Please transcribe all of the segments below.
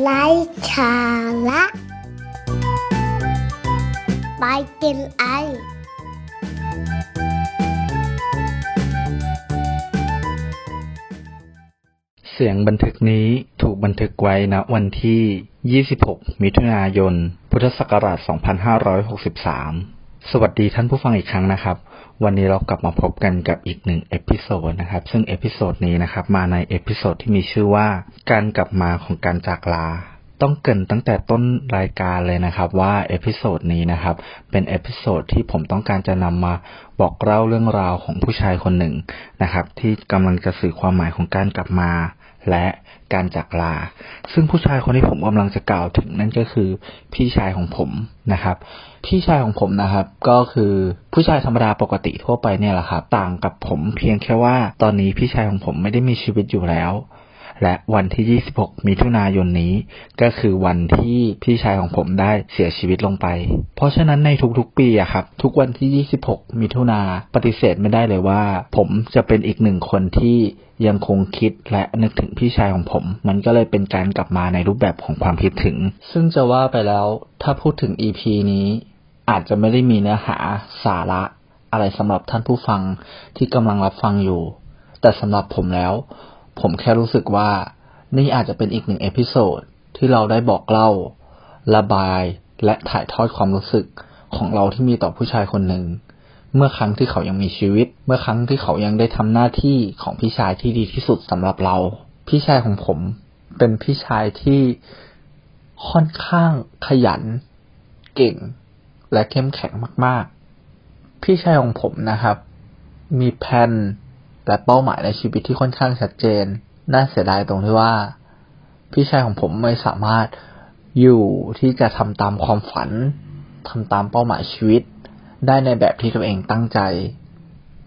ไร้สาระไปกินไอ เสียงบันทึกนี้ถูกบันทึกไว้ณวันที่ 26 มิถุนายน พุทธศักราช 2563 สวัสดีท่านผู้ฟังอีกครั้งนะครับ วันนี้เรากลับมาพบกันกับอีกหนึ่ง episode นะครับ ซึ่ง episode นี้นะครับ มาใน episode ที่มีชื่อว่า การกลับมาของการจากลา ต้องเกริ่นตั้งแต่ต้นรายการเลยนะครับ ว่า episode นี้นะครับ เป็น episode ที่ผมต้องการจะนำมาบอกเล่าเรื่องราวของผู้ชายคนหนึ่งนะครับ ที่กำลังจะสื่อความหมายของการกลับมา และการจากลา ซึ่งผู้ชายคนที่ผมกำลังจะกล่าวถึงนั่นก็คือพี่ชายของผมนะครับ พี่ชายของผมนะครับ ก็คือผู้ชายธรรมดาปกติทั่วไปเนี่ยแหละครับ ต่างกับผมเพียงแค่ว่าตอนนี้พี่ชายของผมไม่ได้มีชีวิตอยู่แล้ว และวันที่ 26 มิถุนายนนี้ ก็คือวันที่พี่ชายของผมได้เสียชีวิตลงไป เพราะฉะนั้นในทุกๆปีอะครับ ทุกวันที่ 26 มิถุนาปฏิเสธไม่ได้เลยว่า ผมจะเป็นอีกหนึ่งคนที่ยังคงคิดและนึกถึงพี่ชายของผม มันก็เลยเป็นการกลับมาในรูปแบบของความคิดถึง ซึ่งจะว่าไปแล้วถ้าพูดถึง EP นี้อาจจะไม่ได้มีเนื้อหาสาระอะไรสำหรับท่านผู้ฟังที่กำลังรับฟังอยู่ แต่สำหรับผมแล้ว ผมแค่รู้สึกว่านี่อาจจะเป็นอีกหนึ่ง episode ที่เราได้บอกเล่า ระบายและถ่ายทอดความรู้สึกของเราที่มีต่อผู้ชายคนหนึ่ง เมื่อครั้งที่เขายังมีชีวิต เมื่อครั้งที่เขายังได้ทำหน้าที่ของพี่ชายที่ดีที่สุดสำหรับเรา พี่ชายของผม เป็นพี่ชายที่ค่อนข้างขยัน เก่ง และเข้มแข็งมาก ๆ พี่ชายของผมนะครับ มีแผน และเป้าหมายในชีวิตที่ค่อนข้างชัดเจน น่าเสียดายตรงที่ว่า พี่ชายของผมไม่สามารถอยู่ที่จะทำตามความฝันทำตามเป้าหมายชีวิต ได้ในแบบที่ตัวเองตั้งใจ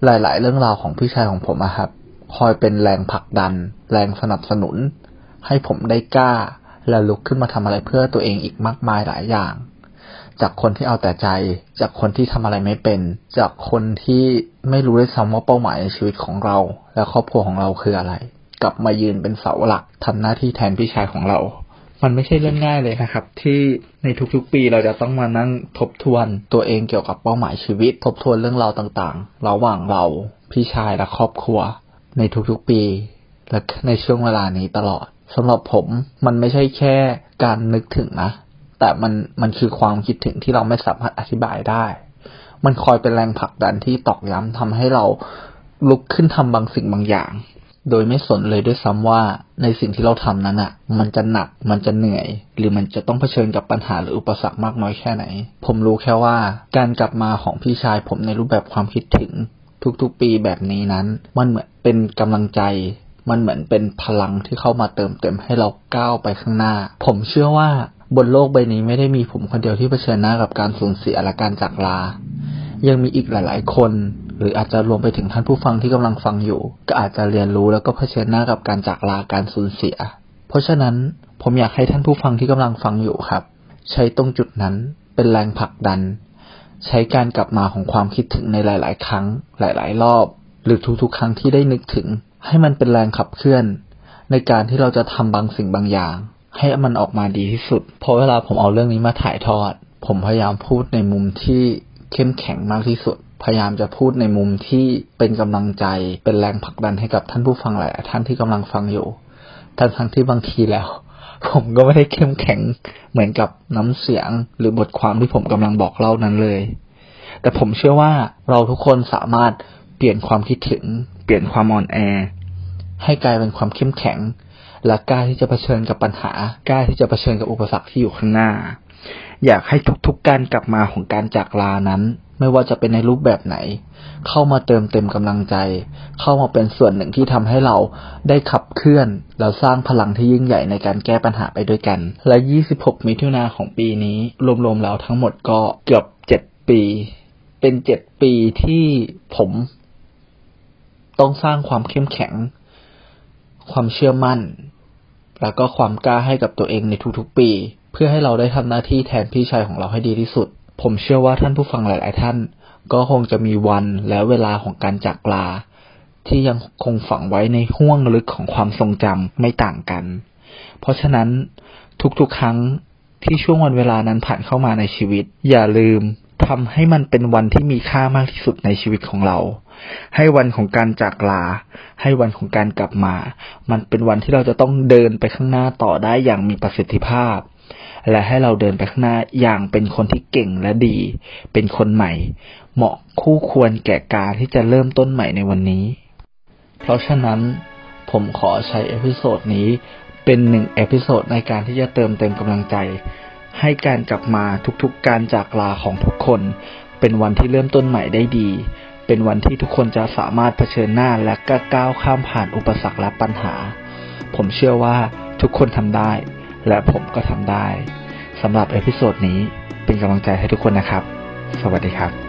หลาย ๆ เรื่องราวของพี่ชายของผมอะครับ คอยเป็นแรงผลักดัน แรงสนับสนุน ให้ผมได้กล้า และลุกขึ้นมาทำอะไรเพื่อตัวเองอีกมากมายหลายอย่าง จากคนที่เอาแต่ใจ จากคนที่ทำอะไรไม่เป็น จากคนที่ไม่รู้ด้วยซ้ำว่าเป้าหมายในชีวิตของเรา และครอบครัวของเราคืออะไร กลับมายืนเป็นเสาหลักทำหน้าที่แทนพี่ชายของเรา มันไม่ใช่เรื่องง่ายเลยนะครับ ที่ในทุกๆปีเราจะต้องมานั่งทบทวน ตัวเองเกี่ยวกับเป้าหมายชีวิต ทบทวนเรื่องราวต่างๆ ระหว่างเราพี่ชายและครอบครัว ในทุกๆปีและในช่วงเวลานี้ตลอดสำหรับผมมันไม่ใช่แค่การนึกถึงนะ แต่มันมันคือความคิดถึงที่เราไม่สามารถอธิบายได้ มันคอยเป็นแรงผลักดันที่ตอกย้ำทำให้เราลุกขึ้นทำบางสิ่งบางอย่าง โดยไม่สนเลยด้วยซ้ำว่าในสิ่งที่เราทำนั้นอะ่ะ มันจะหนัก มันจะเหนื่อย หรือมันจะต้องเผชิญกับปัญหาหรืออุปสรรคมากน้อยแค่ไหน ผมรู้แค่ว่าการกลับมาของพี่ชายผมในรูปแบบความคิดถึง ทุกๆ ปีแบบนี้นั้น มันเหมือนเป็นกำลังใจมันเหมือนเป็นพลังที่เข้ามาเติมเต็มให้เราก้าวไปข้างหน้า ผมเชื่อว่า บนโลกใบนี้ไม่ได้มีผมคนเดียวที่เผชิญหน้ากับการสูญเสียและการจากลา ยังมีอีกหลาย ๆ คน หรืออาจจะรวมไปถึงท่านผู้ฟังที่กำลังฟังอยู่ ก็อาจจะเรียนรู้แล้วก็เผชิญหน้ากับการจากลาการสูญเสีย เพราะฉะนั้นผมอยากให้ท่านผู้ฟังที่กำลังฟังอยู่ครับ ใช้ตรงจุดนั้นเป็นแรงผลักดัน ใช้การกลับมาของความคิดถึงในหลาย ๆ ครั้ง หลาย ๆ รอบ หรือทุก ๆ ครั้งที่ได้นึกถึง ให้มันเป็นแรงขับเคลื่อน ในการที่เราจะทำบางสิ่งบางอย่าง ให้มันออกมาดีที่สุด เพราะเวลาผมเอาเรื่องนี้มาถ่ายทอด ผมพยายามพูดในมุมที่เข้มแข็งมากที่สุด พยายามจะพูดในมุมที่เป็นกำลังใจ เป็นแรงผลักดันให้กับท่านผู้ฟังหลายท่านที่กำลังฟังอยู่ ทั้งทั้งที่บางทีแล้ว ผมก็ไม่ได้เข้มแข็งเหมือนกับน้ำเสียง หรือบทความที่ผมกำลังบอกเล่านั้นเลย แต่ผมเชื่อว่าเราทุกคนสามารถเปลี่ยนความคิดถึง เปลี่ยนความอ่อนแอ ให้กลายเป็นความเข้มแข็ง และกล้าที่จะเผชิญกับปัญหากล้าที่จะเผชิญกับอุปสรรคที่อยู่ข้างหน้า อยากให้ทุกๆการกลับมาของการจากลานั้น ไม่ว่าจะเป็นในรูปแบบไหน เข้ามาเติมเต็มกำลังใจ เข้ามาเป็นส่วนหนึ่งที่ทำให้เราได้ขับเคลื่อน แล้วสร้างพลังที่ยิ่งใหญ่ในการแก้ปัญหาไปด้วยกัน และ 26 มิถุนาของปีนี้ รวมๆแล้วทั้งหมดก็เกือบ 7 ปี เป็น 7 ปีที่ผมต้องสร้างความเข้มแข็ง ความเชื่อมั่น แล้วก็ความกล้าให้กับตัวเองในทุกๆปี เพื่อให้เราได้ทำหน้าที่แทนพี่ชายของเราให้ดีที่สุด ผมเชื่อว่าท่านผู้ฟังหลาย ๆ ท่าน ก็คงจะมีวันและเวลาของการจากลา ที่ยังคงฝังไว้ในห้วงลึกของความทรงจำไม่ต่างกัน เพราะฉะนั้นทุกๆ ครั้งที่ช่วงวันเวลานั้นผ่านเข้ามาในชีวิต อย่าลืมทำให้มันเป็นวันที่มีค่ามากที่สุดในชีวิตของเรา ให้วันของการจากลา ให้วันของการกลับมา มันเป็นวันที่เราจะต้องเดินไปข้างหน้าต่อได้อย่างมีประสิทธิภาพ และให้เราเดินไปข้างหน้าอย่างเป็นคนที่เก่งและดี เป็นคนใหม่ เหมาะคู่ควรแก่การที่จะเริ่มต้นใหม่ในวันนี้ เพราะฉะนั้นผมขอใช้ episode นี้เป็นหนึ่ง episode ในการที่จะเติมเต็มกำลังใจ ให้การกลับมาทุกๆการจากลาของทุกคน เป็นวันที่เริ่มต้นใหม่ได้ดี เป็นวันที่ทุกคนจะสามารถเผชิญหน้าและก็ก้าวข้ามผ่านอุปสรรคและปัญหา ผมเชื่อว่าทุกคนทำได้ และผมก็ทำได้สำหรับ episode นี้เป็นกำลังใจให้ทุกคนนะครับ สวัสดีครับ